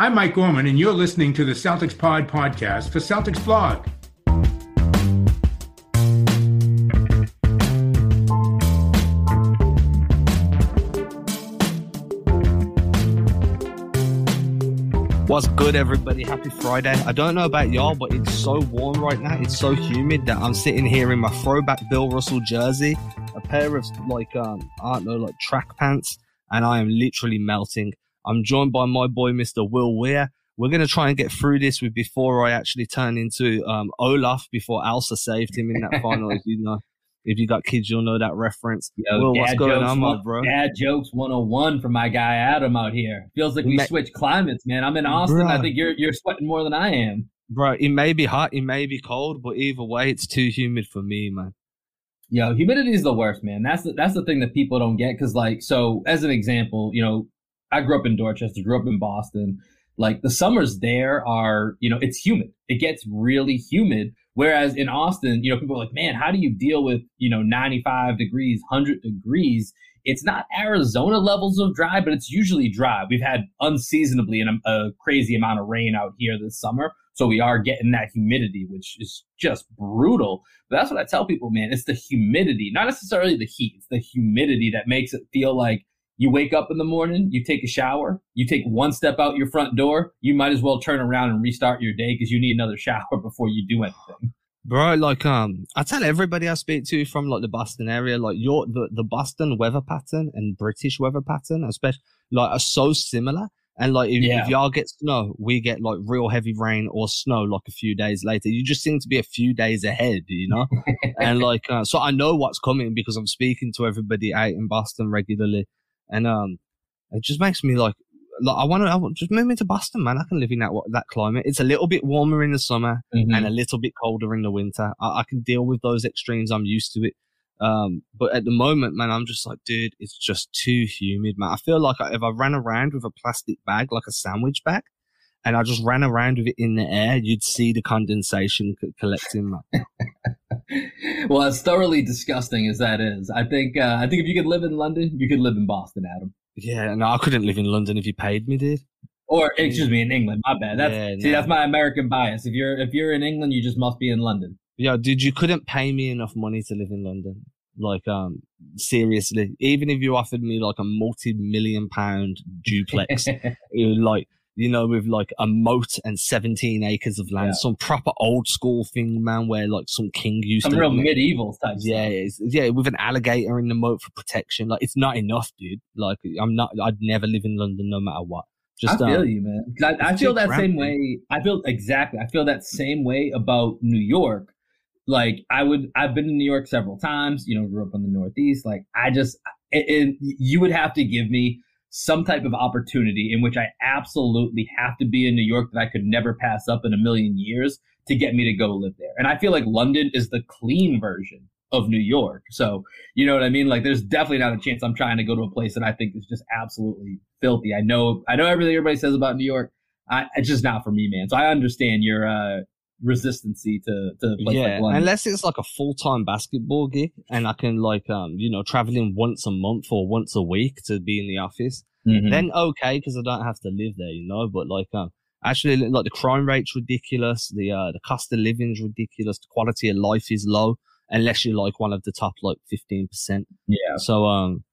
I'm Mike Gorman, and you're listening to the Celtics Pod podcast for Celtics Blog. What's good, everybody? Happy Friday. I don't know about y'all, but it's so warm right now. It's so humid that I'm sitting here in my throwback Bill Russell jersey, a pair of like, um, I don't know, like track pants, and I am literally melting. I'm joined by my boy, Mr. Will Weir. We're going to try and get through this with before I actually turn into um, Olaf before Elsa saved him in that final. you know, if you got kids, you'll know that reference. Yo, Will, what's going on, my bro? Dad jokes 101 for my guy Adam out here. Feels like we Ma- switched climates, man. I'm in Austin. I think you're you're sweating more than I am. Bro, it may be hot, it may be cold, but either way, it's too humid for me, man. Yo, humidity is the worst, man. That's the, that's the thing that people don't get. Cause like, so as an example, you know, I grew up in Dorchester, grew up in Boston. Like the summers there are, you know, it's humid. It gets really humid. Whereas in Austin, you know, people are like, man, how do you deal with, you know, 95 degrees, 100 degrees? It's not Arizona levels of dry, but it's usually dry. We've had unseasonably and a, a crazy amount of rain out here this summer. So we are getting that humidity, which is just brutal. But that's what I tell people, man. It's the humidity, not necessarily the heat. It's the humidity that makes it feel like you wake up in the morning, you take a shower, you take one step out your front door, you might as well turn around and restart your day because you need another shower before you do anything. Bro, like um, I tell everybody I speak to from like the Boston area, like your the, the Boston weather pattern and British weather pattern, especially like are so similar. And like if, Yeah. if y'all get snow, we get like real heavy rain or snow like a few days later. You just seem to be a few days ahead, you know. and like uh, so, I know what's coming because I'm speaking to everybody out in Boston regularly, and um, it just makes me like like I want to just move into Boston, man. I can live in that that climate. It's a little bit warmer in the summer and a little bit colder in the winter. I, I can deal with those extremes. I'm used to it. Um, but at the moment, man, I'm just like, dude, it's just too humid, man. I feel like I- if I ran around with a plastic bag, like a sandwich bag, and I just ran around with it in the air, you'd see the condensation collecting, well, as thoroughly disgusting as that is, I think uh, I think if you could live in London, you could live in Boston, Adam. Yeah, no, I couldn't live in London if you paid me, dude. Or excuse me, in England. My bad. That's Yeah, see, no. that's my American bias. If you're if you're in England, you just must be in London. Yeah, dude, you couldn't pay me enough money to live in London. Like, um, seriously, even if you offered me like a multi-million pound duplex, it was like you know with like a moat and 17 acres of land Yeah. some proper old school thing man where like some king used to. Some to real medieval type. yeah yeah with an alligator in the moat for protection like it's not enough dude like i'm not i'd never live in london no matter what I just feel um, you, man. I, I feel that same way. I feel exactly. I feel that same way about New York. Like I would, I've been in New York several times. You know, grew up in the Northeast. Like I just, it, it, you would have to give me some type of opportunity in which I absolutely have to be in New York that I could never pass up in a million years to get me to go live there. And I feel like London is the clean version of New York. So you know what I mean? Like, there's definitely not a chance I'm trying to go to a place that I think is just absolutely filthy. I know, I know everything everybody says about New York. I, it's just not for me, man. So I understand your uh, resistancy to to yeah like unless it's like a full-time basketball gig and i can like um you know traveling once a month or once a week to be in the office Mhm. then okay because I don't have to live there, you know. But like, um, actually, like the crime rate's ridiculous. The uh, the cost of living's ridiculous. The quality of life is low unless you're like one of the top like fifteen percent. yeah, So um,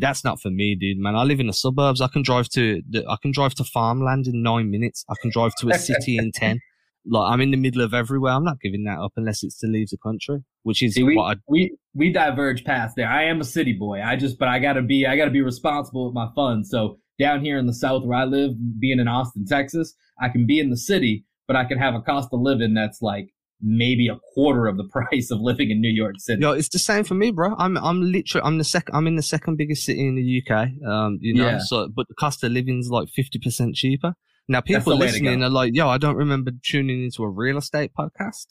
that's not for me, dude. Man, I live in the suburbs. I can drive to the, I can drive to farmland in nine minutes. I can drive to a city in ten. Like I'm in the middle of everywhere. I'm not giving that up unless it's to leave the country, which is See, we, what I we we diverge past there. I am a city boy. I just, but I gotta be, I gotta be responsible with my funds. So down here in the south where I live, being in Austin, Texas, I can be in the city, but I can have a cost of living that's like maybe a quarter of the price of living in New York City. Yo, it's the same for me, bro. I'm I'm literally I'm the second I'm in the second biggest city in the UK. Um, you know, Yeah. so but the cost of living's like fifty percent cheaper. Now people listening are like, yo, I don't remember tuning into a real estate podcast.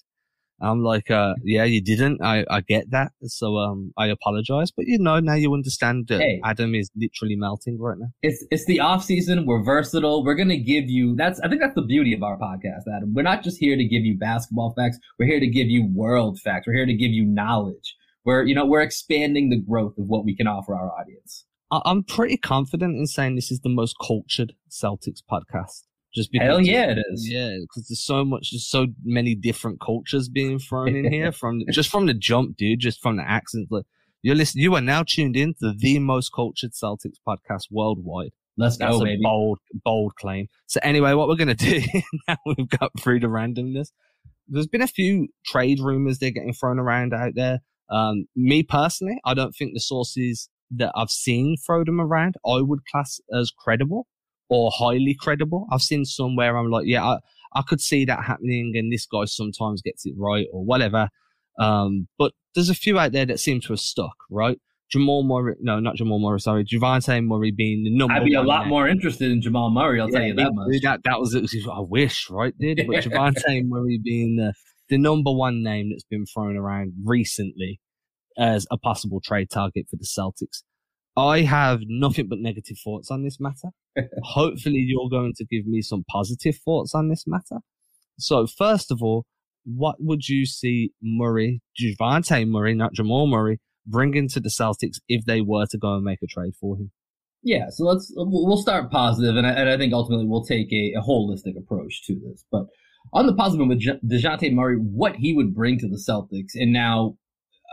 I'm like, uh, yeah, you didn't. I, I get that. So, um, I apologize, but you know, now you understand that Hey. Adam is literally melting right now. it's it's the off season. We're versatile. We're gonna give you that's I think that's the beauty of our podcast, Adam. We're not just here to give you basketball facts. We're here to give you world facts. We're here to give you knowledge. We're you know we're expanding the growth of what we can offer our audience. I'm pretty confident in saying this is the most cultured Celtics podcast. Just because hell yeah, it is. Yeah, because there's so much, there's so many different cultures being thrown in here from just from the jump, dude. Just from the accents. Like, you're listening. You are now tuned in to the most cultured Celtics podcast worldwide. Let's That's go, a baby. bold, bold claim. So anyway, what we're gonna do now we've got through the randomness. There's been a few trade rumors they're getting thrown around out there. Um, me personally, I don't think the sources that I've seen throw them around I would class as credible or highly credible. I've seen some where I'm like, yeah, I, I could see that happening, and this guy sometimes gets it right or whatever. Um, but there's a few out there that seem to have stuck, right? Jamal Murray, no, not Jamal Murray, sorry, Javante Murray being the number. I'd be a lot more interested in Jamal Murray. I'll yeah, tell you that much. That that was, was I wish, right, dude. But Javante Murray being the the number one name that's been thrown around recently as a possible trade target for the Celtics. I have nothing but negative thoughts on this matter. Hopefully, you're going to give me some positive thoughts on this matter. So, first of all, what would you see Murray, Javante Murray, not Jamal Murray, bringing to the Celtics if they were to go and make a trade for him? Yeah, so let's we'll start positive, and I, and I think ultimately we'll take a, a holistic approach to this. But on the positive with Dejounte Murray, what he would bring to the Celtics, and now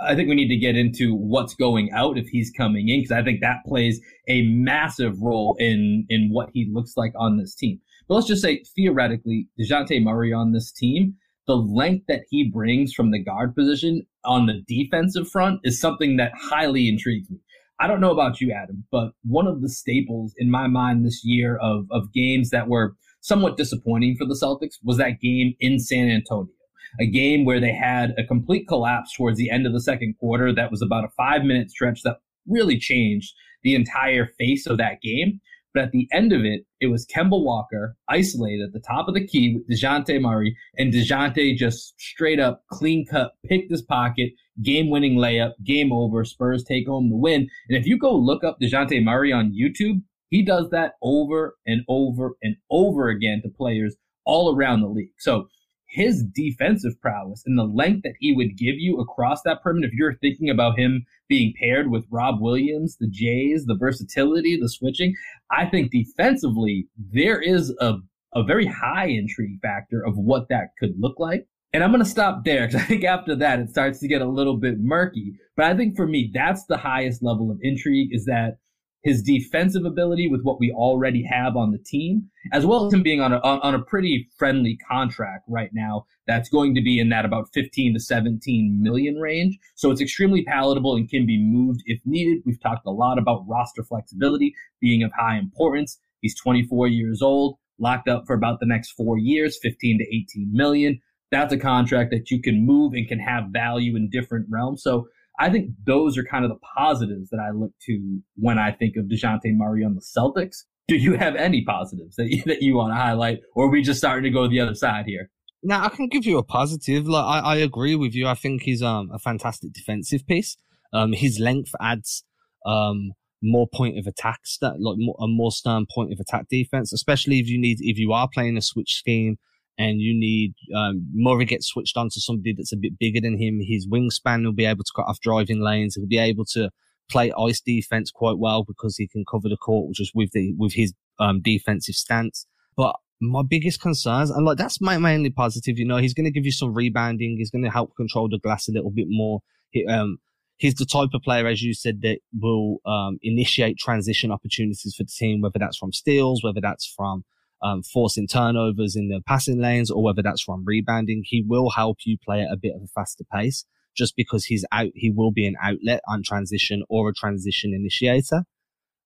I think we need to get into what's going out if he's coming in because I think that plays a massive role in in what he looks like on this team. But let's just say theoretically, Dejounte Murray on this team the length that he brings from the guard position on the defensive front is something that highly intrigues me. I don't know about you, Adam, but one of the staples in my mind this year of, of games that were somewhat disappointing for the Celtics was that game in San Antonio. A game where they had a complete collapse towards the end of the second quarter that was about a five minute stretch that really changed the entire face of that game. But at the end of it, it was Kemba Walker isolated at the top of the key with DeJounte Murray, and DeJounte just straight up clean cut, picked his pocket, game winning layup, game over. Spurs take home the win. And if you go look up DeJounte Murray on YouTube, he does that over and over and over again to players all around the league. So his defensive prowess and the length that he would give you across that perimeter, if you're thinking about him being paired with Rob Williams, the Jays, the versatility, the switching, I think defensively, there is a, a very high intrigue factor of what that could look like. And I'm going to stop there because I think after that, it starts to get a little bit murky. But I think for me, that's the highest level of intrigue is that his defensive ability with what we already have on the team, as well as him being on a, on a pretty friendly contract right now that's going to be in that about 15 to 17 million range. So it's extremely palatable and can be moved if needed. We've talked a lot about roster flexibility being of high importance. He's 24 years old, locked up for about the next four years, 15 to 18 million. That's a contract that you can move and can have value in different realms. So I think those are kind of the positives that I look to when I think of DeJounte Murray on the Celtics. Do you have any positives that you, that you want to highlight, or are we just starting to go the other side here? Now I can give you a positive. Like I, I agree with you. I think he's um a fantastic defensive piece. Um, his length adds um more point of attack, st- like more, a more stern point of attack defense, especially if you need if you are playing a switch scheme and you need um, Murray gets switched on to somebody that's a bit bigger than him. His wingspan will be able to cut off driving lanes. He'll be able to play ice defense quite well because he can cover the court just with the with his um, defensive stance. But my biggest concerns, and like that's my mainly positive, you know, he's going to give you some rebounding. He's going to help control the glass a little bit more. He, um, he's the type of player, as you said, that will um, initiate transition opportunities for the team, whether that's from steals, whether that's from um, forcing turnovers in the passing lanes or whether that's from rebounding. He will help you play at a bit of a faster pace just because he's out, he will be an outlet on transition or a transition initiator.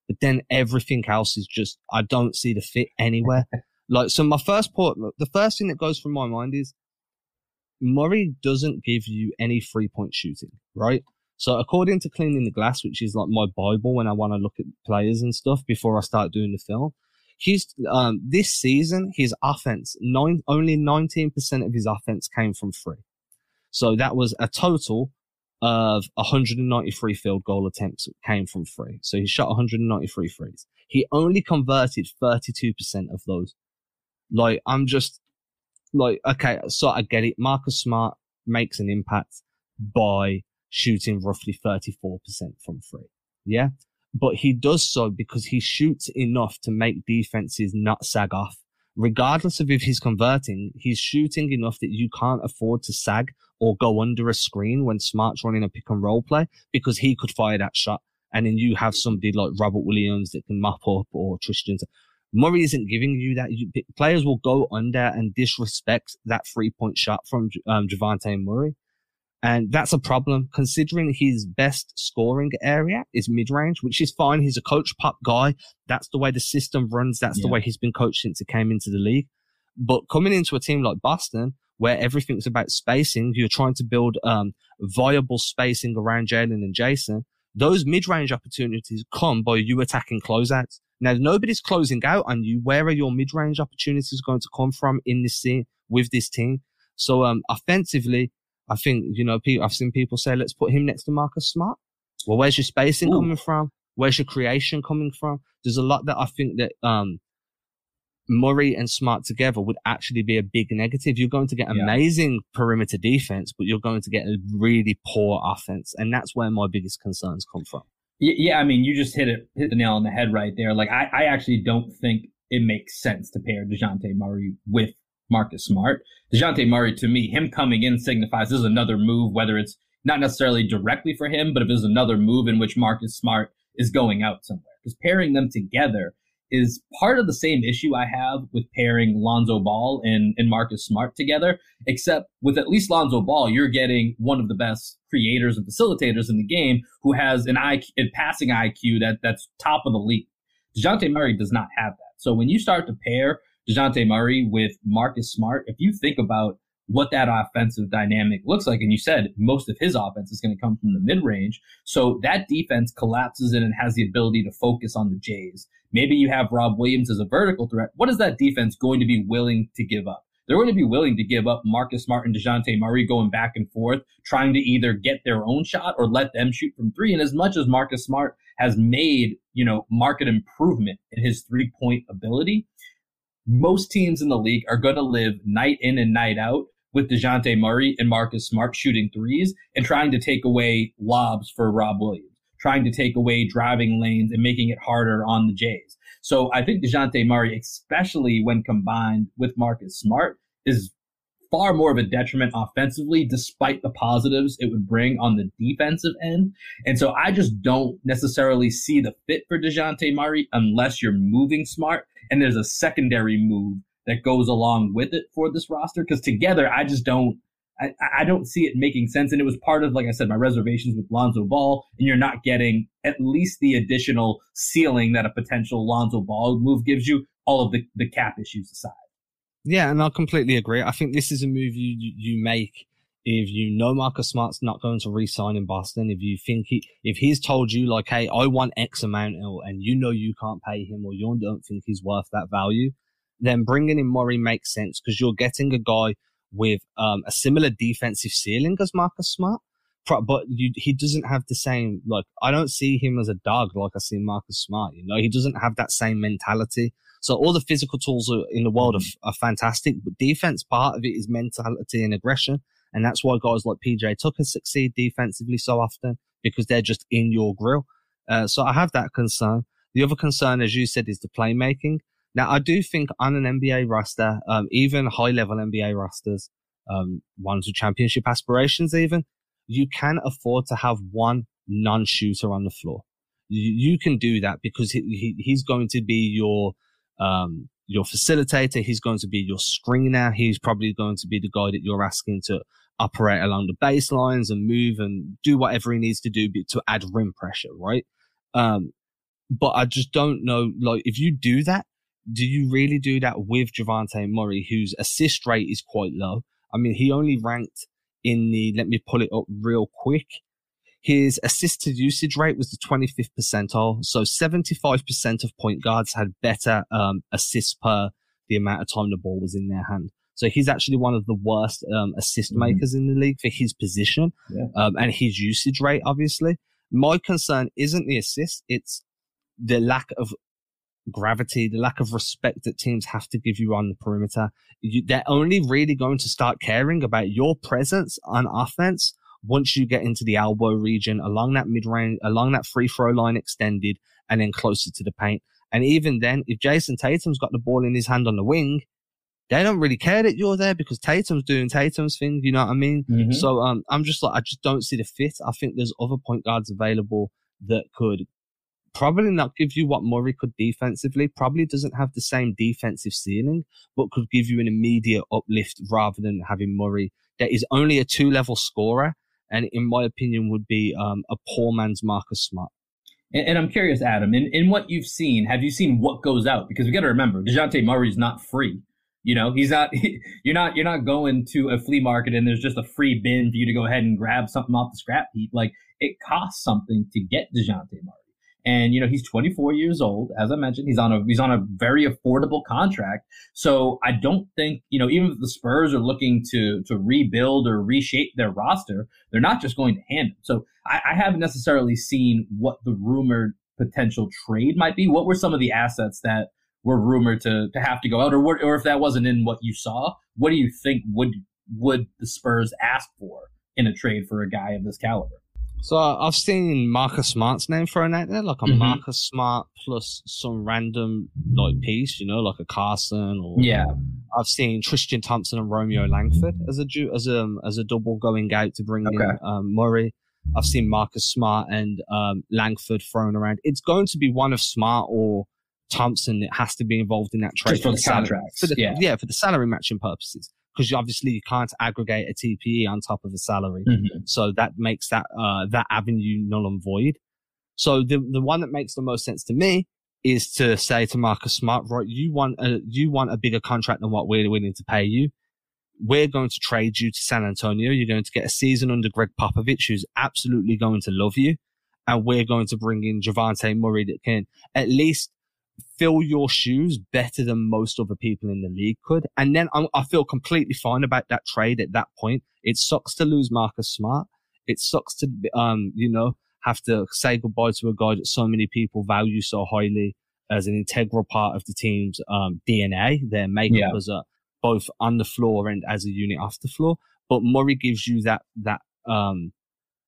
But then everything else is just, I don't see the fit anywhere. like, so my first point, the first thing that goes through my mind is Murray doesn't give you any three point shooting, right? So according to Cleaning the Glass, which is like my Bible when I want to look at players and stuff before I start doing the film, he's um, this season his offense nine only 19% of his offense came from free. so that was a total of 193 field goal attempts came from free. so he shot 193 threes he only converted 32% of those like i'm just like okay so i get it marcus smart makes an impact by shooting roughly 34% from free. yeah but he does so because he shoots enough to make defenses not sag off regardless of if he's converting, he's shooting enough that you can't afford to sag or go under a screen when Smart's running a pick and roll play because he could fire that shot. And then you have somebody like Robert Williams that can mop up or Tristan. Murray isn't giving you that. You, players will go under and disrespect that three point shot from um, Javante Murray. And that's a problem considering his best scoring area is mid range, which is fine. He's a coach pop guy. That's the way the system runs. That's yeah. the way he's been coached since he came into the league. But coming into a team like Boston, where everything's about spacing, you're trying to build um, viable spacing around Jalen and Jayson. Those mid range opportunities come by you attacking closeouts. Now, nobody's closing out on you. Where are your mid range opportunities going to come from in this scene with this team? So, um, offensively, I think, you know, I've seen people say, let's put him next to Marcus Smart. Well, where's your spacing Ooh. coming from? Where's your creation coming from? There's a lot that I think that, um, Murray and Smart together would actually be a big negative. You're going to get amazing yeah. perimeter defense, but you're going to get a really poor offense. And that's where my biggest concerns come from. Yeah, I mean, you just hit it, hit the nail on the head right there. Like, I, I actually don't think it makes sense to pair DeJounte Murray with Marcus Smart. DeJounte Murray, to me, him coming in signifies this is another move, whether it's not necessarily directly for him, but if there's another move in which Marcus Smart is going out somewhere. Because pairing them together is part of the same issue I have with pairing Lonzo Ball and, and Marcus Smart together, except with at least Lonzo Ball, you're getting one of the best creators and facilitators in the game who has an IQ, a passing IQ that, that's top of the league. DeJounte Murray does not have that. So when you start to pair DeJounte Murray with Marcus Smart, if you think about what that offensive dynamic looks like, and you said most of his offense is going to come from the mid range. So that defense collapses in and has the ability to focus on the Jays. Maybe you have Rob Williams as a vertical threat. What is that defense going to be willing to give up? They're going to be willing to give up Marcus Smart and DeJounte Murray going back and forth, trying to either get their own shot or let them shoot from three. And as much as Marcus Smart has made, you know, market improvement in his three point ability, most teams in the league are going to live night in and night out with DeJounte Murray and Marcus Smart shooting threes and trying to take away lobs for Rob Williams, trying to take away driving lanes and making it harder on the Jays. So I think DeJounte Murray, especially when combined with Marcus Smart, is far more of a detriment offensively, despite the positives it would bring on the defensive end. And so I just don't necessarily see the fit for DeJounte Murray unless you're moving smart and there's a secondary move that goes along with it for this roster. Cause together, I just don't, I, I don't see it making sense. And it was part of, like I said, my reservations with Lonzo Ball, and you're not getting at least the additional ceiling that a potential Lonzo Ball move gives you, all of the, the cap issues aside. Yeah, and I completely agree. I think this is a move you you make if you know Marcus Smart's not going to re-sign in Boston. If you think he, if he's told you like, hey, I want X amount, and you know you can't pay him, or you don't think he's worth that value, then bringing in Murray makes sense because you're getting a guy with um, a similar defensive ceiling as Marcus Smart. But you, he doesn't have the same, like, I don't see him as a dog like I see Marcus Smart. You know, he doesn't have that same mentality. So all the physical tools are, in the world are, mm-hmm. are fantastic, but defense part of it is mentality and aggression. And that's why guys like PJ Tucker succeed defensively so often because they're just in your grill. Uh, so I have that concern. The other concern, as you said, is the playmaking. Now, I do think on an NBA roster, um, even high level NBA rosters, um, ones with championship aspirations, even, you can afford to have one non shooter on the floor. You, you, can do that because he, he, he's going to be your um, your facilitator. He's going to be your screener. He's probably going to be the guy that you're asking to operate along the baselines and move and do whatever he needs to do to add rim pressure, right? Um, but I just don't know, like, if you do that, do you really do that with Javante Murray, whose assist rate is quite low? I mean, he only ranked in the, let me pull it up real quick. His assisted usage rate was the 25th percentile. So 75% of point guards had better um, assists per the amount of time the ball was in their hand. So he's actually one of the worst um, assist mm-hmm. makers in the league for his position yeah. um, and his usage rate, obviously. My concern isn't the assist, it's the lack of gravity, the lack of respect that teams have to give you on the perimeter. You, they're only really going to start caring about your presence on offense once you get into the elbow region along that mid range, along that free throw line extended and then closer to the paint. And even then, if Jayson Tatum's got the ball in his hand on the wing, they don't really care that you're there because Tatum's doing Tatum's thing. You know what I mean? Mhm. So um, I'm just like, I just don't see the fit. I think there's other point guards available that could probably not give you what Murray could defensively. Probably doesn't have the same defensive ceiling, but could give you an immediate uplift rather than having Murray that is only a two level scorer. And in my opinion, would be um, a poor man's Marcus Smart. And, and I'm curious, Adam, in, in what you've seen, have you seen what goes out? Because we got to remember, Dejounte Murray's not free. You know, he's not. You're not. You're not going to a flea market and there's just a free bin for you to go ahead and grab something off the scrap heap. Like it costs something to get Dejounte Murray. And you know he's 24 years old, as I mentioned. He's on a he's on a very affordable contract. So I don't think you know even if the Spurs are looking to to rebuild or reshape their roster, they're not just going to hand him. So I, I haven't necessarily seen what the rumored potential trade might be. What were some of the assets that were rumored to to have to go out, or what, or if that wasn't in what you saw, what do you think would would the Spurs ask for in a trade for a guy of this caliber? So I've seen Marcus Smart's name thrown out there, like a Mhm. Marcus Smart plus some random like piece, you know, like a Carsen or Yeah, I've seen Tristan Thompson and Romeo Langford as a as a as a double going out to bring Okay. in um, Murray. I've seen Marcus Smart and um, Langford thrown around. It's going to be one of Smart or Thompson that has to be involved in that trade Just for the salary- contracts, For the, yeah. for the salary matching purposes, because obviously you can't aggregate a TPE on top of a salary. Mhm. So that makes that uh, that avenue null and void. So the the one that makes the most sense to me is to say to Marcus Smart, right, you want a you want a bigger contract than what we're willing to pay you. We're going to trade you to San Antonio. You're going to get a season under Gregg Popovich, who's absolutely going to love you, and we're going to bring in Javante Murray that can at least fill your shoes better than most other people in the league could. And then I'm, I feel completely fine about that trade at that point. It sucks to lose Marcus Smart. It sucks to, um, you know, have to say goodbye to a guy that so many people value so highly as an integral part of the team's um, DNA, their makeup Yeah. as a both on the floor and as a unit off the floor. But Murray gives you that that um,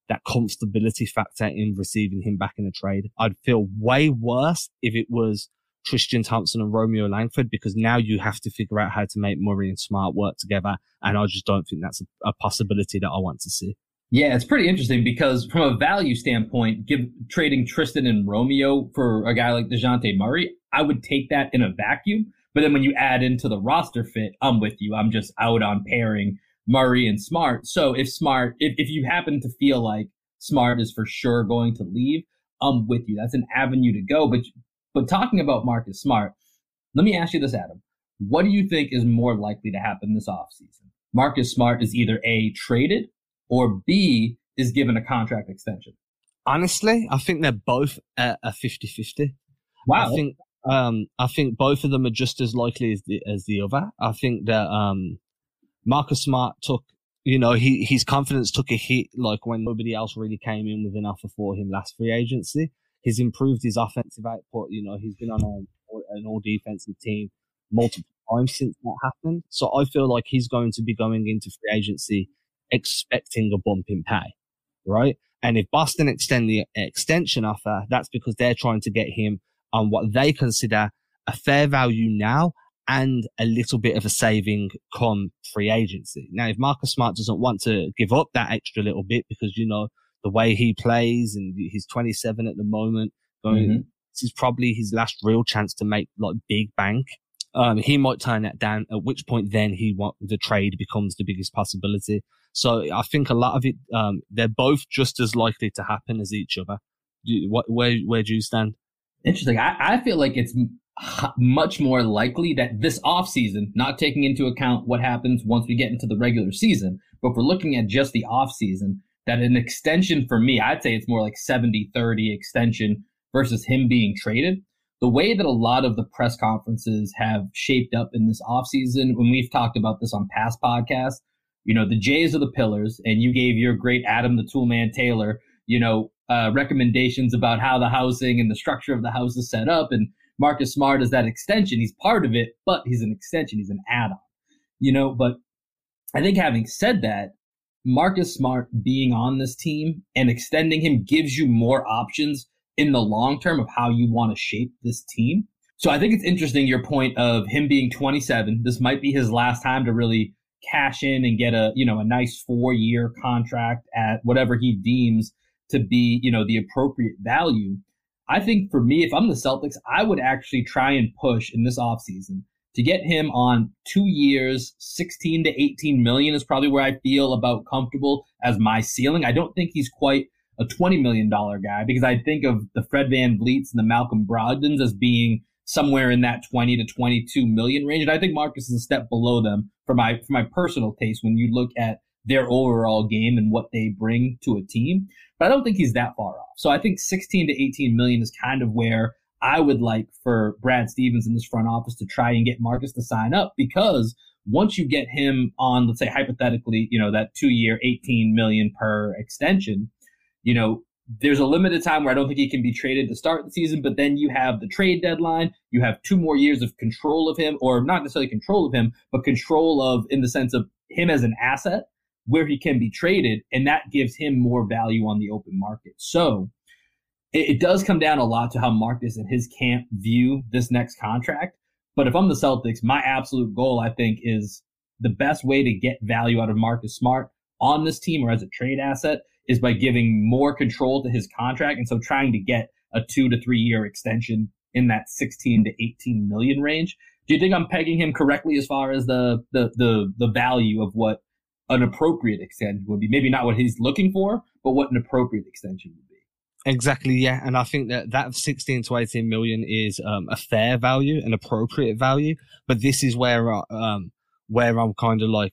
that comfortability factor in receiving him back in a trade. I'd feel way worse if it was Tristan Thompson and Romeo Langford because now you have to figure out how to make Murray and Smart work together. And I just don't think that's a, a possibility that I want to see. Yeah, it's pretty interesting because from a value standpoint, give trading Tristan and Romeo for a guy like DeJounte Murray, I would take that in a vacuum. But then when you add into the roster fit, I'm with you. I'm just out on pairing Murray and Smart. So if Smart, if, if you happen to feel like Smart is for sure going to leave, I'm with you. That's an avenue to go. But but talking about Marcus Smart, let me ask you this, Adam. What do you think is more likely to happen this offseason? Marcus Smart is either A, traded, or B, is given a contract extension. Honestly, I think they're both a, a 50-50. Wow. I think um I think both of them are just as likely as the as the other. I think that um Marcus Smart took you know, he his confidence took a hit like when nobody else really came in with an offer for him last free agency. He's improved his offensive output, you know, he's been on an all defensive team multiple times since that happened. So I feel like he's going to be going into free agency expecting a bump in pay, right? And if Boston extend the extension offer, that's because they're trying to get him on what they consider a fair value now and a little bit of a saving come free agency. Now, if Marcus Smart doesn't want to give up that extra little bit because, you know, the way he plays and he's 27 at the moment, going, Mhm. this is probably his last real chance to make like big bank. Um, he might turn that down, at which point then he want the trade becomes the biggest possibility. So I think a lot of it, um, they're both just as likely to happen as each other. You, what, where, where do you stand? Interesting. I, I feel like it's much more likely that this offseason, not taking into account what happens once we get into the regular season, but if we're looking at just the offseason, that an extension for me, I'd say it's more like 70 30 extension versus him being traded. The way that a lot of the press conferences have shaped up in this offseason, when we've talked about this on past podcasts, you know, the Jays are the pillars, and you gave your great Adam the Toolman Taylor, you know, uh, recommendations about how the housing and the structure of the house is set up. And Marcus Smart is that extension. He's part of it, but he's an extension. He's an add-on, you know. But I think having said that, Marcus Smart being on this team and extending him gives you more options in the long term of how you want to shape this team. So I think it's interesting your point of him being 27. This might be his last time to really cash in and get a, you know, a nice 4-year contract at whatever he deems to be, you know, the appropriate value. I think for me, if I'm the Celtics, I would actually try and push in this offseason to get him on two years, 16 to 18 million is probably where I feel about comfortable as my ceiling. I don't think he's quite a $20 million guy because I think of the Fred VanVleets and the Malcolm Brogdons as being somewhere in that 20 to 22 million range. And I think Marcus is a step below them for my, for my personal taste when you look at their overall game and what they bring to a team. But I don't think he's that far off. So I think 16 to 18 million is kind of where I would like for Brad Stevens in this front office to try and get Marcus to sign up because once you get him on, let's say hypothetically, you know, that two year, 18 million per extension, you know, there's a limited time where I don't think he can be traded to start the season, but then you have the trade deadline. You have two more years of control of him, or not necessarily control of him, but control of in the sense of him as an asset where he can be traded. And that gives him more value on the open market. So it, it does come down a lot to how Marcus and his camp view this next contract. But if I'm the Celtics, my absolute goal, I think, is the best way to get value out of Marcus Smart on this team or as a trade asset is by giving more control to his contract. And so trying to get a two to three year extension in that 16 to 18 million range. Do you think I'm pegging him correctly as far as the, the, the, the value of what an appropriate extension would be? Maybe not what he's looking for, but what an appropriate extension would be. Exactly, yeah, and I think that that 16 to 18 million is um, a fair value, an appropriate value. But this is where uh, um, where I'm kind of like,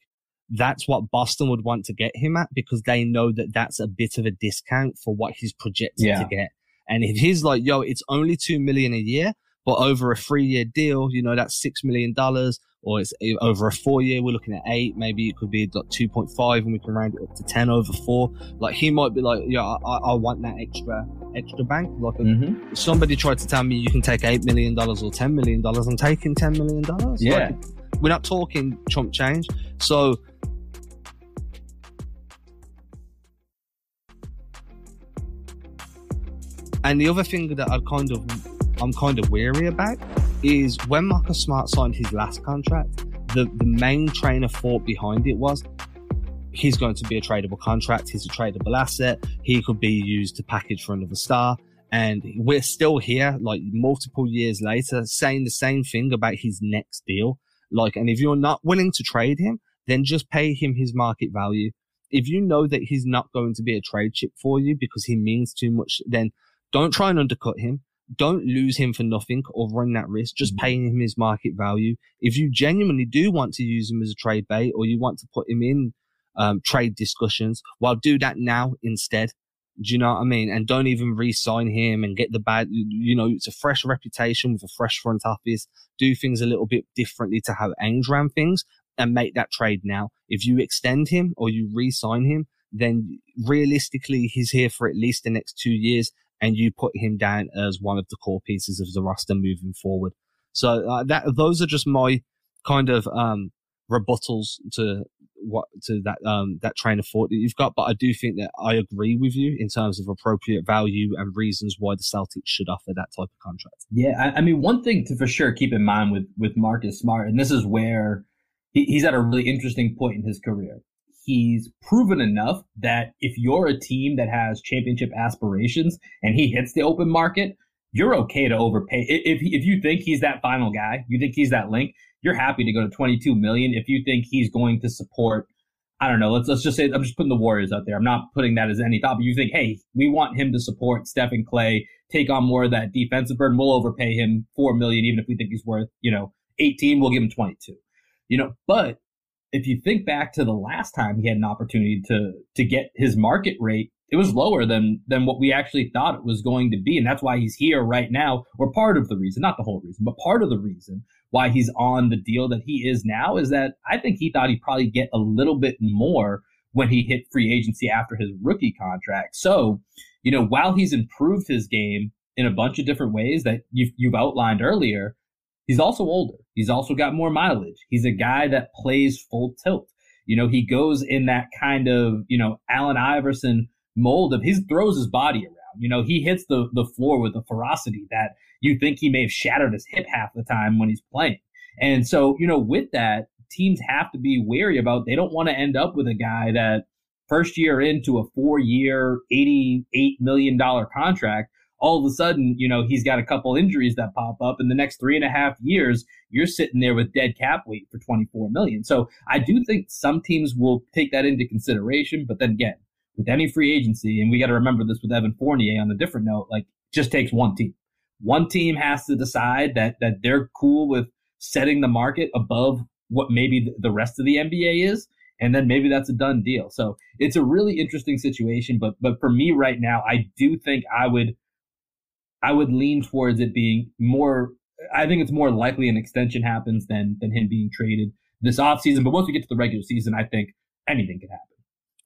that's what Boston would want to get him at because they know that that's a bit of a discount for what he's projected yeah. to get. And if he's like, yo, it's only two million a year, but over a three year deal, you know, that's six million dollars or it's over a four year, we're looking at eight. Maybe it could be like 2.5 and we can round it up to 10 over four. Like he might be like, yeah, I, I want that extra, extra bank. Like mm-hmm. somebody tried to tell me you can take $8 million or $10 million. I'm taking $10 million. Yeah. Like, we're not talking chump change. So, and the other thing that I kind of, I'm kind of weary about is when Marcus Smart signed his last contract, the, the main train of thought behind it was he's going to be a tradable contract. He's a tradable asset. He could be used to package for another star. And we're still here, like multiple years later, saying the same thing about his next deal. Like, and if you're not willing to trade him, then just pay him his market value. If you know that he's not going to be a trade chip for you because he means too much, then don't try and undercut him don't lose him for nothing or run that risk. Just mm-hmm. paying him his market value. If you genuinely do want to use him as a trade bait or you want to put him in um, trade discussions, well, do that now instead. Do you know what I mean? And don't even re-sign him and get the bad. You know, it's a fresh reputation with a fresh front office. Do things a little bit differently to how Ainge ran things and make that trade now. If you extend him or you re-sign him, then realistically he's here for at least the next two years and you put him down as one of the core pieces of the roster moving forward. So uh, that those are just my kind of um, rebuttals to what to that um, that train of thought that you've got. But I do think that I agree with you in terms of appropriate value and reasons why the Celtics should offer that type of contract. Yeah, I, I mean, one thing to for sure keep in mind with with Marcus Smart, and this is where he, he's at a really interesting point in his career he's proven enough that if you're a team that has championship aspirations and he hits the open market, you're okay to overpay. If if you think he's that final guy, you think he's that link, you're happy to go to 22 million. If you think he's going to support, I don't know, let's let's just say I'm just putting the Warriors out there. I'm not putting that as any thought, but you think, hey, we want him to support Steph and Klay, take on more of that defensive burden. We'll overpay him four million, even if we think he's worth, you know, 18. We'll give him 22. You know, but if you think back to the last time he had an opportunity to to get his market rate, it was lower than than what we actually thought it was going to be, and that's why he's here right now. Or part of the reason, not the whole reason, but part of the reason why he's on the deal that he is now is that I think he thought he'd probably get a little bit more when he hit free agency after his rookie contract. So, you know, while he's improved his game in a bunch of different ways that you've, you've outlined earlier, He's also older. He's also got more mileage. He's a guy that plays full tilt. You know, he goes in that kind of, you know, Allen Iverson mold of his throws his body around. You know, he hits the the floor with a ferocity that you think he may have shattered his hip half the time when he's playing. And so, you know, with that, teams have to be wary about they don't want to end up with a guy that first year into a four year, $88 million contract all of a sudden, you know, he's got a couple injuries that pop up in the next three and a half years, you're sitting there with dead cap weight for 24 million. So I do think some teams will take that into consideration. But then again, with any free agency, and we got to remember this with Evan Fournier on a different note, like just takes one team. One team has to decide that that they're cool with setting the market above what maybe the rest of the NBA is, and then maybe that's a done deal. So it's a really interesting situation. But but for me right now, I do think I would I would lean towards it being more. I think it's more likely an extension happens than than him being traded this offseason. But once we get to the regular season, I think anything could happen.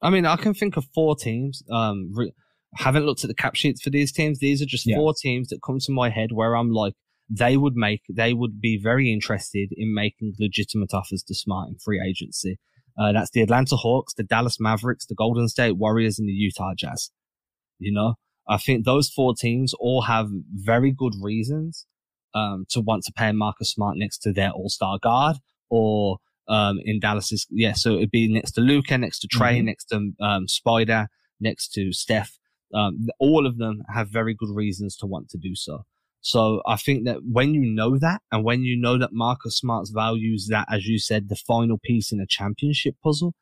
I mean, I can think of four teams. Um, re- haven't looked at the cap sheets for these teams. These are just yeah. four teams that come to my head where I'm like, they would make, they would be very interested in making legitimate offers to Smart in free agency. Uh, that's the Atlanta Hawks, the Dallas Mavericks, the Golden State Warriors, and the Utah Jazz. You know, I think those four teams all have very good reasons um, to want to pay Marcus Smart next to their All Star guard, or um, in Dallas's yeah, so it'd be next to Luka, next to Trae, mm-hmm. next to um, Spider, next to Steph. Um, all of them have very good reasons to want to do so. So I think that when you know that, and when you know that Marcus Smart's values that, as you said, the final piece in a championship puzzle,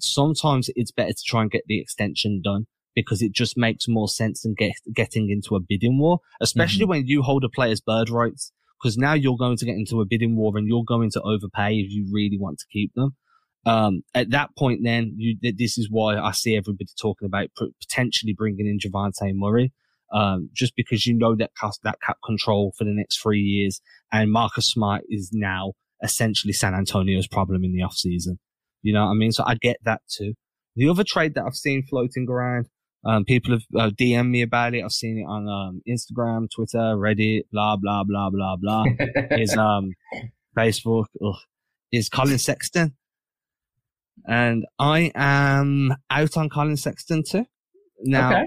sometimes it's better to try and get the extension done because it just makes more sense than get, getting into a bidding war, especially mm-hmm. when you hold a player's bird rights. Because now you're going to get into a bidding war and you're going to overpay if you really want to keep them. Um, at that point, then you, this is why I see everybody talking about potentially bringing in Dejounte Murray. Um, just because you know that cost, that cap control for the next three years and Marcus Smart is now essentially San Antonio's problem in the off season. You know what I mean? So I get that too. The other trade that I've seen floating around um, people have uh, DM'd me about it. I've seen it on um, Instagram, Twitter, Reddit, blah blah blah blah blah. is um, Facebook is Collin Sexton, and I am out on Collin Sexton too. Now, okay.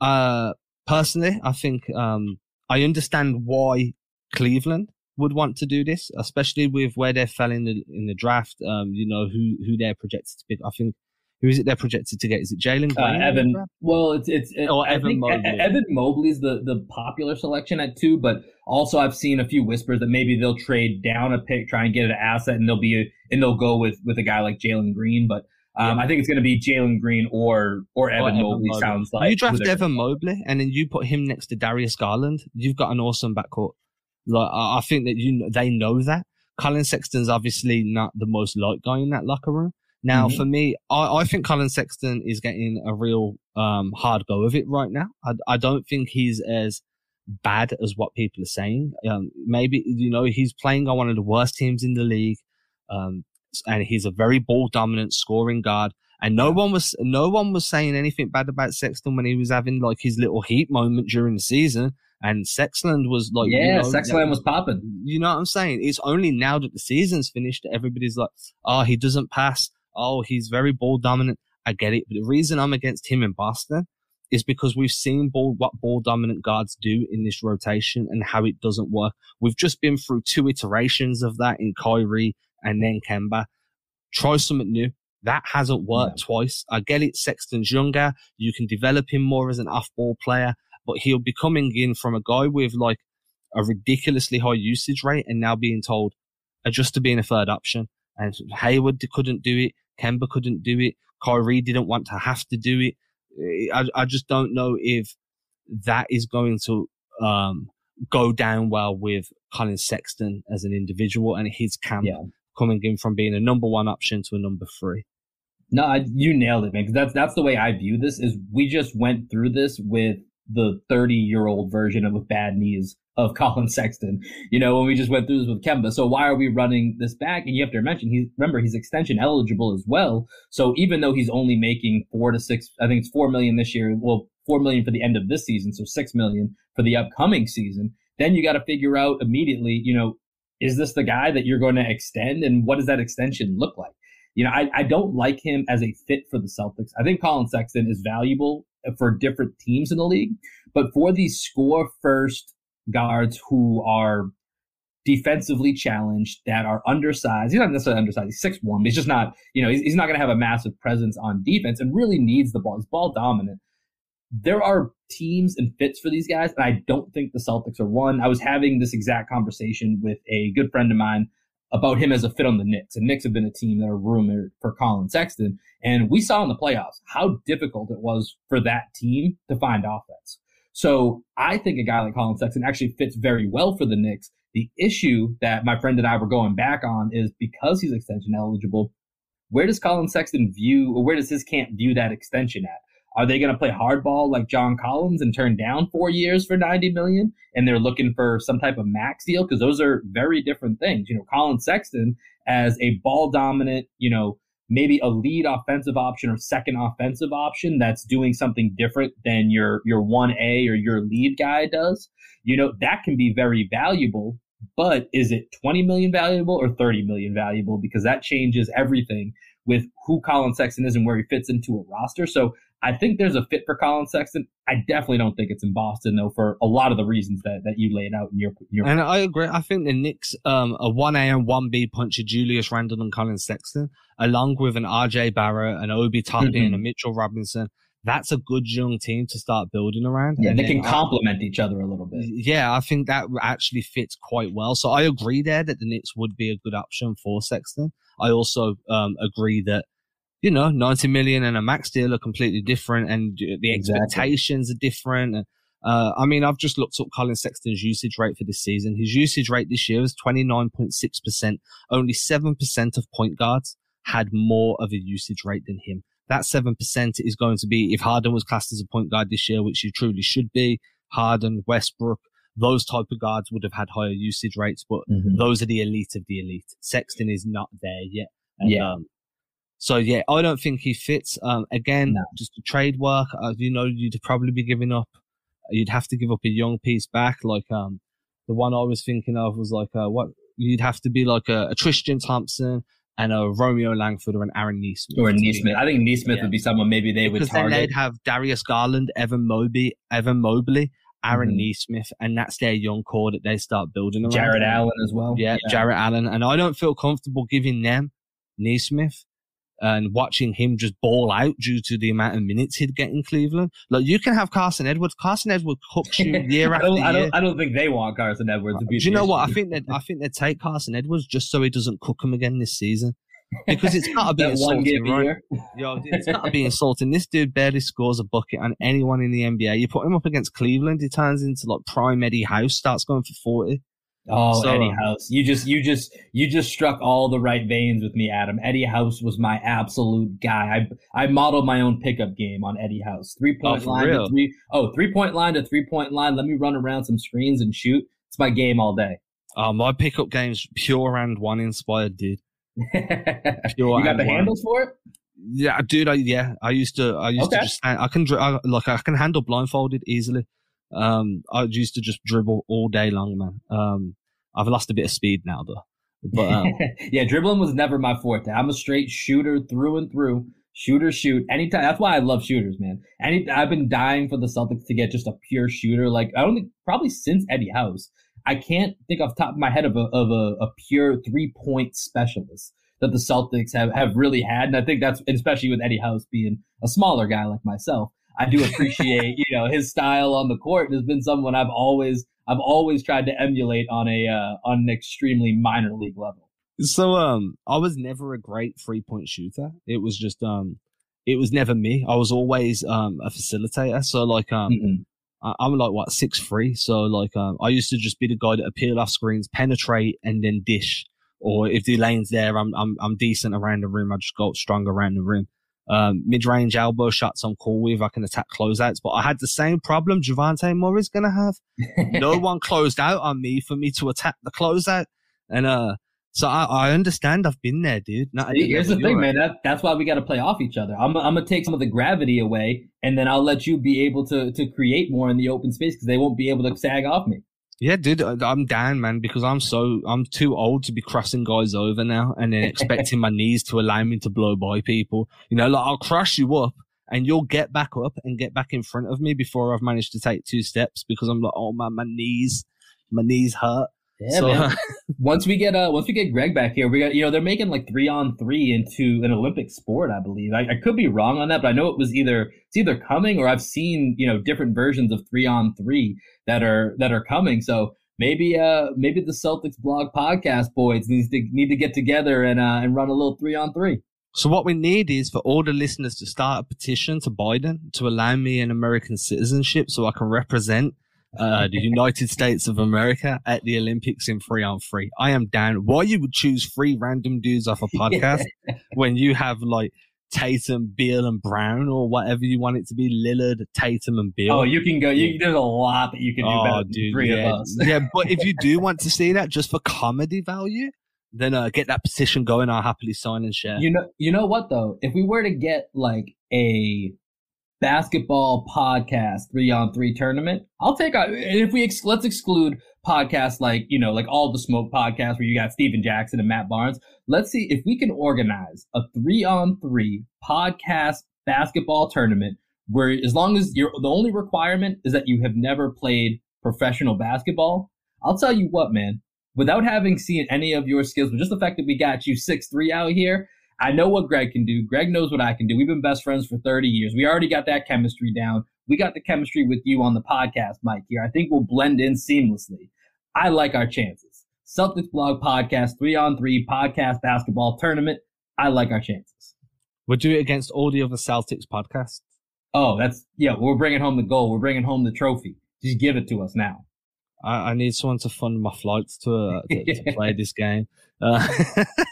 uh, personally, I think um, I understand why Cleveland would want to do this, especially with where they fell in the in the draft. Um, you know who who they're projected to pick. I think who is it they're projected to get? Is it Jalen uh, Green? Uh, Evan. Well, it's it's it, or Evan Mobley. Evan Mobley's the the popular selection at two, but also I've seen a few whispers that maybe they'll trade down a pick, try and get an asset, and they'll be a, and they'll go with with a guy like Jalen Green. But um, yeah. I think it's going to be Jalen Green or or Evan, or Evan Mobley, Mobley. Sounds like you draft Evan Mobley and then you put him next to Darius Garland. You've got an awesome backcourt. Like I think that you they know that. Collin Sexton's obviously not the most liked guy in that locker room. Now, mm-hmm. for me, I, I, think Collin Sexton is getting a real um, hard go of it right now. I, I, don't think he's as bad as what people are saying. Um, maybe, you know, he's playing on one of the worst teams in the league. Um, and he's a very ball dominant scoring guard. And no one was, no one was saying anything bad about Sexton when he was having like his little heat moment during the season. And Sexland was like, yeah, you know, Sexland was popping. You know what I'm saying? It's only now that the season's finished that everybody's like, oh, he doesn't pass oh, he's very ball dominant. I get it. But the reason I'm against him in Boston is because we've seen ball, what ball dominant guards do in this rotation and how it doesn't work. We've just been through two iterations of that in Kyrie and then Kemba. Try something new. That hasn't worked yeah. twice. I get it. Sexton's younger. You can develop him more as an off ball player, but he'll be coming in from a guy with like a ridiculously high usage rate and now being told just to being a third option. And Hayward couldn't do it. Kemba couldn't do it. Kyrie didn't want to have to do it. I, I just don't know if that is going to um, go down well with Collin Sexton as an individual and his camp yeah. coming in from being a number one option to a number three. No, I, you nailed it, man. Because that's that's the way I view this. Is we just went through this with the 30 year old version of with bad knees of Collin Sexton, you know, when we just went through this with Kemba. So why are we running this back? And you have to mention, he's remember he's extension eligible as well. So even though he's only making four to six, I think it's four million this year. Well, four million for the end of this season, so six million for the upcoming season. Then you got to figure out immediately, you know, is this the guy that you're going to extend, and what does that extension look like? You know, I, I don't like him as a fit for the Celtics. I think Collin Sexton is valuable for different teams in the league, but for these score first guards who are defensively challenged that are undersized. He's not necessarily undersized. He's six one, but he's just not, you know, he's, he's not going to have a massive presence on defense and really needs the ball. He's ball dominant. There are teams and fits for these guys, and I don't think the Celtics are one. I was having this exact conversation with a good friend of mine about him as a fit on the Knicks. And Knicks have been a team that are rumored for Collin Sexton. And we saw in the playoffs how difficult it was for that team to find offense. So I think a guy like Collin Sexton actually fits very well for the Knicks. The issue that my friend and I were going back on is because he's extension eligible, where does Collin Sexton view, or where does his camp view that extension at? Are they going to play hardball like John Collins and turn down four years for 90 million? And they're looking for some type of max deal? Because those are very different things. You know, Collin Sexton as a ball dominant, you know, maybe a lead offensive option or second offensive option that's doing something different than your your 1A or your lead guy does. You know, that can be very valuable, but is it 20 million valuable or 30 million valuable because that changes everything with who Collin Sexton is and where he fits into a roster. So I think there's a fit for Collin Sexton. I definitely don't think it's in Boston though, for a lot of the reasons that, that you laid out in your, your. And I agree. I think the Knicks, um, a one A and one B punch of Julius Randle and Collin Sexton, along with an RJ Barrett, an Obi Toppin, mm-hmm. and Mitchell Robinson. That's a good young team to start building around. Yeah, and they can complement each other a little bit. Yeah, I think that actually fits quite well. So I agree there that the Knicks would be a good option for Sexton. I also um, agree that you know, 90 million and a max deal are completely different and the expectations exactly. are different. Uh, I mean, I've just looked up Collin Sexton's usage rate for this season. His usage rate this year is 29.6%. Only 7% of point guards had more of a usage rate than him. That 7% is going to be, if Harden was classed as a point guard this year, which he truly should be, Harden, Westbrook, those type of guards would have had higher usage rates, but mm-hmm. those are the elite of the elite. Sexton is not there yet. And, yeah. Um, so yeah, I don't think he fits. Um, again, no. just the trade work. Uh, you know, you'd probably be giving up. You'd have to give up a young piece back. Like um, the one I was thinking of was like uh, what you'd have to be like a, a Tristan Thompson and a Romeo Langford or an Aaron Nesmith. Or a Nesmith. I think Nesmith yeah. would be someone maybe they because would target. then they'd have Darius Garland, Evan Mobley, Evan Mobley, Aaron mm-hmm. Nesmith, and that's their young core that they start building around. Jarrett Allen as well. Yeah, yeah, Jarrett Allen. And I don't feel comfortable giving them Nesmith and watching him just ball out due to the amount of minutes he'd get in Cleveland. Like you can have Carsen Edwards. Carsen Edwards cooks you year after year. I don't, I don't think they want Carsen Edwards to be. Do you know what? I think that I think they take Carsen Edwards just so he doesn't cook him again this season. Because it's not a be insulting, right? Yo, it's not a be insulting. This dude barely scores a bucket on anyone in the NBA. You put him up against Cleveland, he turns into like prime Eddie House, starts going for forty. Oh, so, Eddie um, House. You just you just you just struck all the right veins with me, Adam. Eddie House was my absolute guy. I I modeled my own pickup game on Eddie House. Three oh, point oh, line real? to three oh, three point line to three point line. Let me run around some screens and shoot. It's my game all day. Oh, my pickup game's pure and one inspired, dude. You got the one. handles for it? Yeah, dude. I, yeah, I used to. I used okay. to just. I can I, like. I can handle blindfolded easily. Um, I used to just dribble all day long, man. Um, I've lost a bit of speed now though. But um, yeah, dribbling was never my forte. I'm a straight shooter through and through. Shooter, shoot anytime. That's why I love shooters, man. Any, I've been dying for the Celtics to get just a pure shooter. Like I don't think probably since Eddie House, I can't think off top of my head of a of a, a pure three point specialist that the Celtics have have really had. And I think that's especially with Eddie House being a smaller guy like myself. I do appreciate, you know, his style on the court has been someone I've always I've always tried to emulate on a uh, on an extremely minor league level. So um I was never a great three point shooter. It was just um it was never me. I was always um a facilitator. So like um mm I, am like what six three. So like um I used to just be the guy that appeal off screens, penetrate, and then dish. Or if the lane's there, I'm I'm I'm decent around the rim. I just go strong around the rim. Um, mid-range elbow shots on call with. I can attack closeouts, but I had the same problem Dejounte Murray's gonna have. no one closed out on me for me to attack the closeout, and uh, so I, I understand. I've been there, dude. Not, Here's the thing, man. That, that's why we got to play off each other. I'm, I'm gonna take some of the gravity away, and then I'll let you be able to to create more in the open space because they won't be able to sag off me. Yeah, dude, uh, I'm down, man, because I'm so I'm too old to be crossing guys over now and then expecting my knees to allow me to blow by people. You know, like I'll crush you up and you'll get back up and get back in front of me before I've managed to take two steps because I'm like, oh man, my knees, my knees hurt. Yeah, So- man. once we get uh once we get Greg back here, we got you know they're making like three on three into an Olympic sport, I believe. I, I could be wrong on that, but I know it was either it's either coming or I've seen you know different versions of three on three that are that are coming. So maybe uh maybe the Celtics blog podcast boys needs to need to get together and uh and run a little three on three. So what we need is for all the listeners to start a petition to Biden to allow me an American citizenship so I can represent uh, the United States of America at the Olympics in three on three. I am down. Why you would choose three random dudes off a podcast when you have like Tatum, Beal, and Brown or whatever you want it to be, Lillard, Tatum, and Beal. Oh, you can go. You, there's a lot that you can do Oh, better than dude, three yeah. of us. yeah, but if you do want to see that just for comedy value, then uh, get that petition going. I'll happily sign and share. You know, you know what though? If we were to get like a basketball podcast three on three tournament, I'll take. A, if we ex- let's exclude podcasts like you know like all the smoke podcasts where you got Stephen Jackson and Matt Barnes. Let's see if we can organize a three on three podcast basketball tournament where as long as you're the only requirement is that you have never played professional basketball. I'll tell you what, man. Without having seen any of your skills, but just the fact that we got you six three out here, I know what Greg can do. Greg knows what I can do. We've been best friends for 30 years. We already got that chemistry down. We got the chemistry with you on the podcast, Mike, here. I think we'll blend in seamlessly. I like our chances. Celtics blog podcast, three on three podcast basketball tournament. I like our chances. We'll do it against all the other Celtics podcasts. Oh, that's, yeah, we're bringing home the goal. We're bringing home the trophy. Just give it to us now. I, I need someone to fund my flights to uh, to, to play this game. Uh,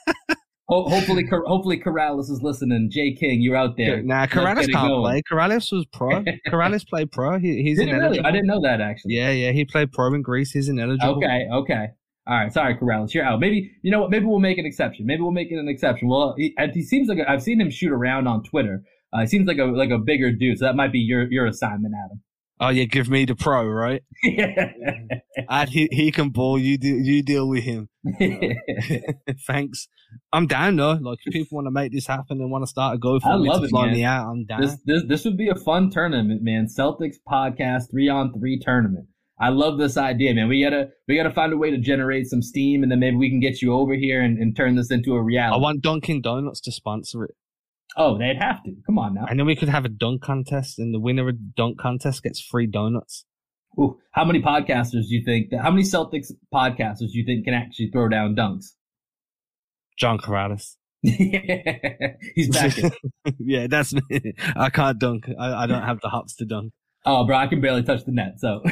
Ho- hopefully, Cor- hopefully Karalis is listening. Jay King, you're out there. nah, Karalis can't going. play. Karalis was pro. Karalis played pro. He, he's Did he really? I didn't know that actually. Yeah, yeah, he played pro in Greece. He's ineligible. Okay, okay. All right, sorry, Karalis, you're out. Maybe you know what? Maybe we'll make an exception. Maybe we'll make it an exception. Well, he, and he seems like a, I've seen him shoot around on Twitter. Uh, he seems like a like a bigger dude, so that might be your your assignment, Adam. Oh yeah, give me the pro, right? Yeah. And he he can ball. You do you deal with him. Thanks. I'm down though. Like if people want to make this happen and want to start a go for I me love to it, man. me out, I'm down. this this this would be a fun tournament, man. Celtics podcast three on three tournament. I love this idea, man. We gotta we gotta find a way to generate some steam, and then maybe we can get you over here and, and turn this into a reality. I want Dunkin' Donuts to sponsor it. Oh, they'd have to. Come on now. And then we could have a dunk contest, and the winner of the dunk contest gets free donuts. Ooh, how many podcasters do you think? How many Celtics podcasters do you think can actually throw down dunks? John Karalis. He's back. yeah, that's me. I can't dunk. I, I don't have the hops to dunk. oh, bro, I can barely touch the net. So,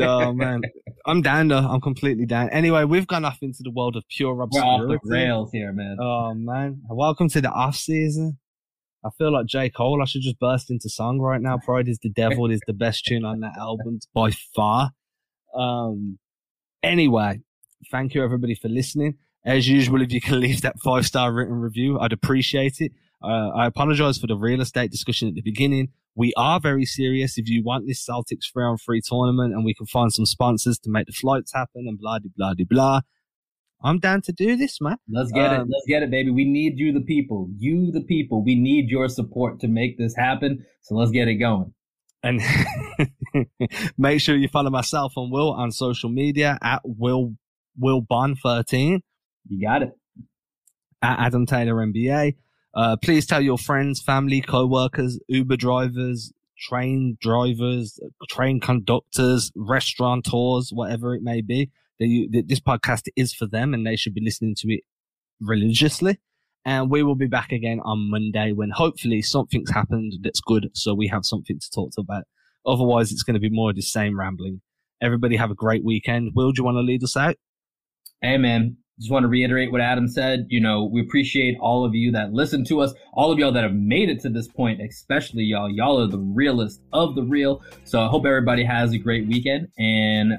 Oh man, I'm down though. I'm completely down. Anyway, we've gone off into the world of pure we're off the rails here, man. Oh man, welcome to the off season. I feel like J Cole. I should just burst into song right now. Pride is the Devil is the best tune on that album by far. Um. Anyway, thank you everybody for listening. As usual, if you can leave that five star written review, I'd appreciate it. Uh, I apologize for the real estate discussion at the beginning. We are very serious. If you want this Celtics free on free tournament and we can find some sponsors to make the flights happen and blah, blah, de, blah, I'm down to do this, man. Let's get it. um, Let's get it, baby. We need you, the people. You, the people. We need your support to make this happen. So let's get it going. And make sure you follow myself and Will on social media at Will Will Bon 13 You got it. at Adam Taylor MBA. Uh, please tell your friends, family, co-workers, Uber drivers, train drivers, train conductors, restaurateurs, whatever it may be, that, this podcast is for them and they should be listening to it religiously. And we will be back again on Monday when hopefully something's happened that's good. So we have something to talk to about. Otherwise, it's going to be more of the same rambling. Everybody have a great weekend. Will, do you want to lead us out? Hey, man. Just want to reiterate what Adam said. You know, we appreciate all of you that listen to us, all of y'all that have made it to this point, especially y'all. Y'all are the realest of the real. So I hope everybody has a great weekend and